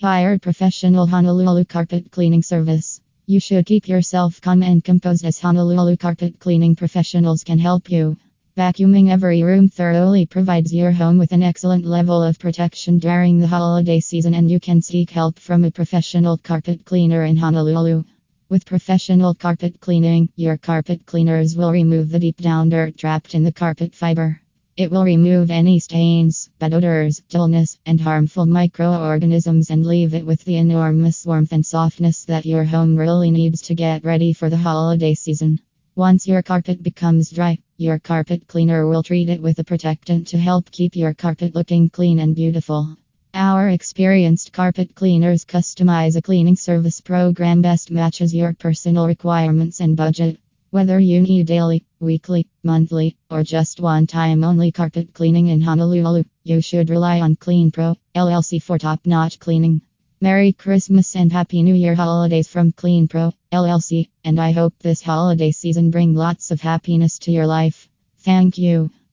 Hired professional Honolulu carpet cleaning service. You should keep yourself calm and composed as Honolulu carpet cleaning professionals can help you. Vacuuming every room thoroughly provides your home with an excellent level of protection during the holiday season, and you can seek help from a professional carpet cleaner in Honolulu. With professional carpet cleaning, your carpet cleaners will remove the deep down dirt trapped in the carpet fiber. It will remove any stains, bad odors, dullness, and harmful microorganisms and leave it with the enormous warmth and softness that your home really needs to get ready for the holiday season. Once your carpet becomes dry, your carpet cleaner will treat it with a protectant to help keep your carpet looking clean and beautiful. Our experienced carpet cleaners customize a cleaning service program best matches your personal requirements and budget. Whether you need daily, weekly, monthly, or just one time only carpet cleaning in Honolulu, you should rely on Kleen Pro LLC for top notch cleaning. Merry Christmas and Happy New Year holidays from Kleen Pro LLC, and I hope this holiday season bring lots of happiness to your life. Thank you.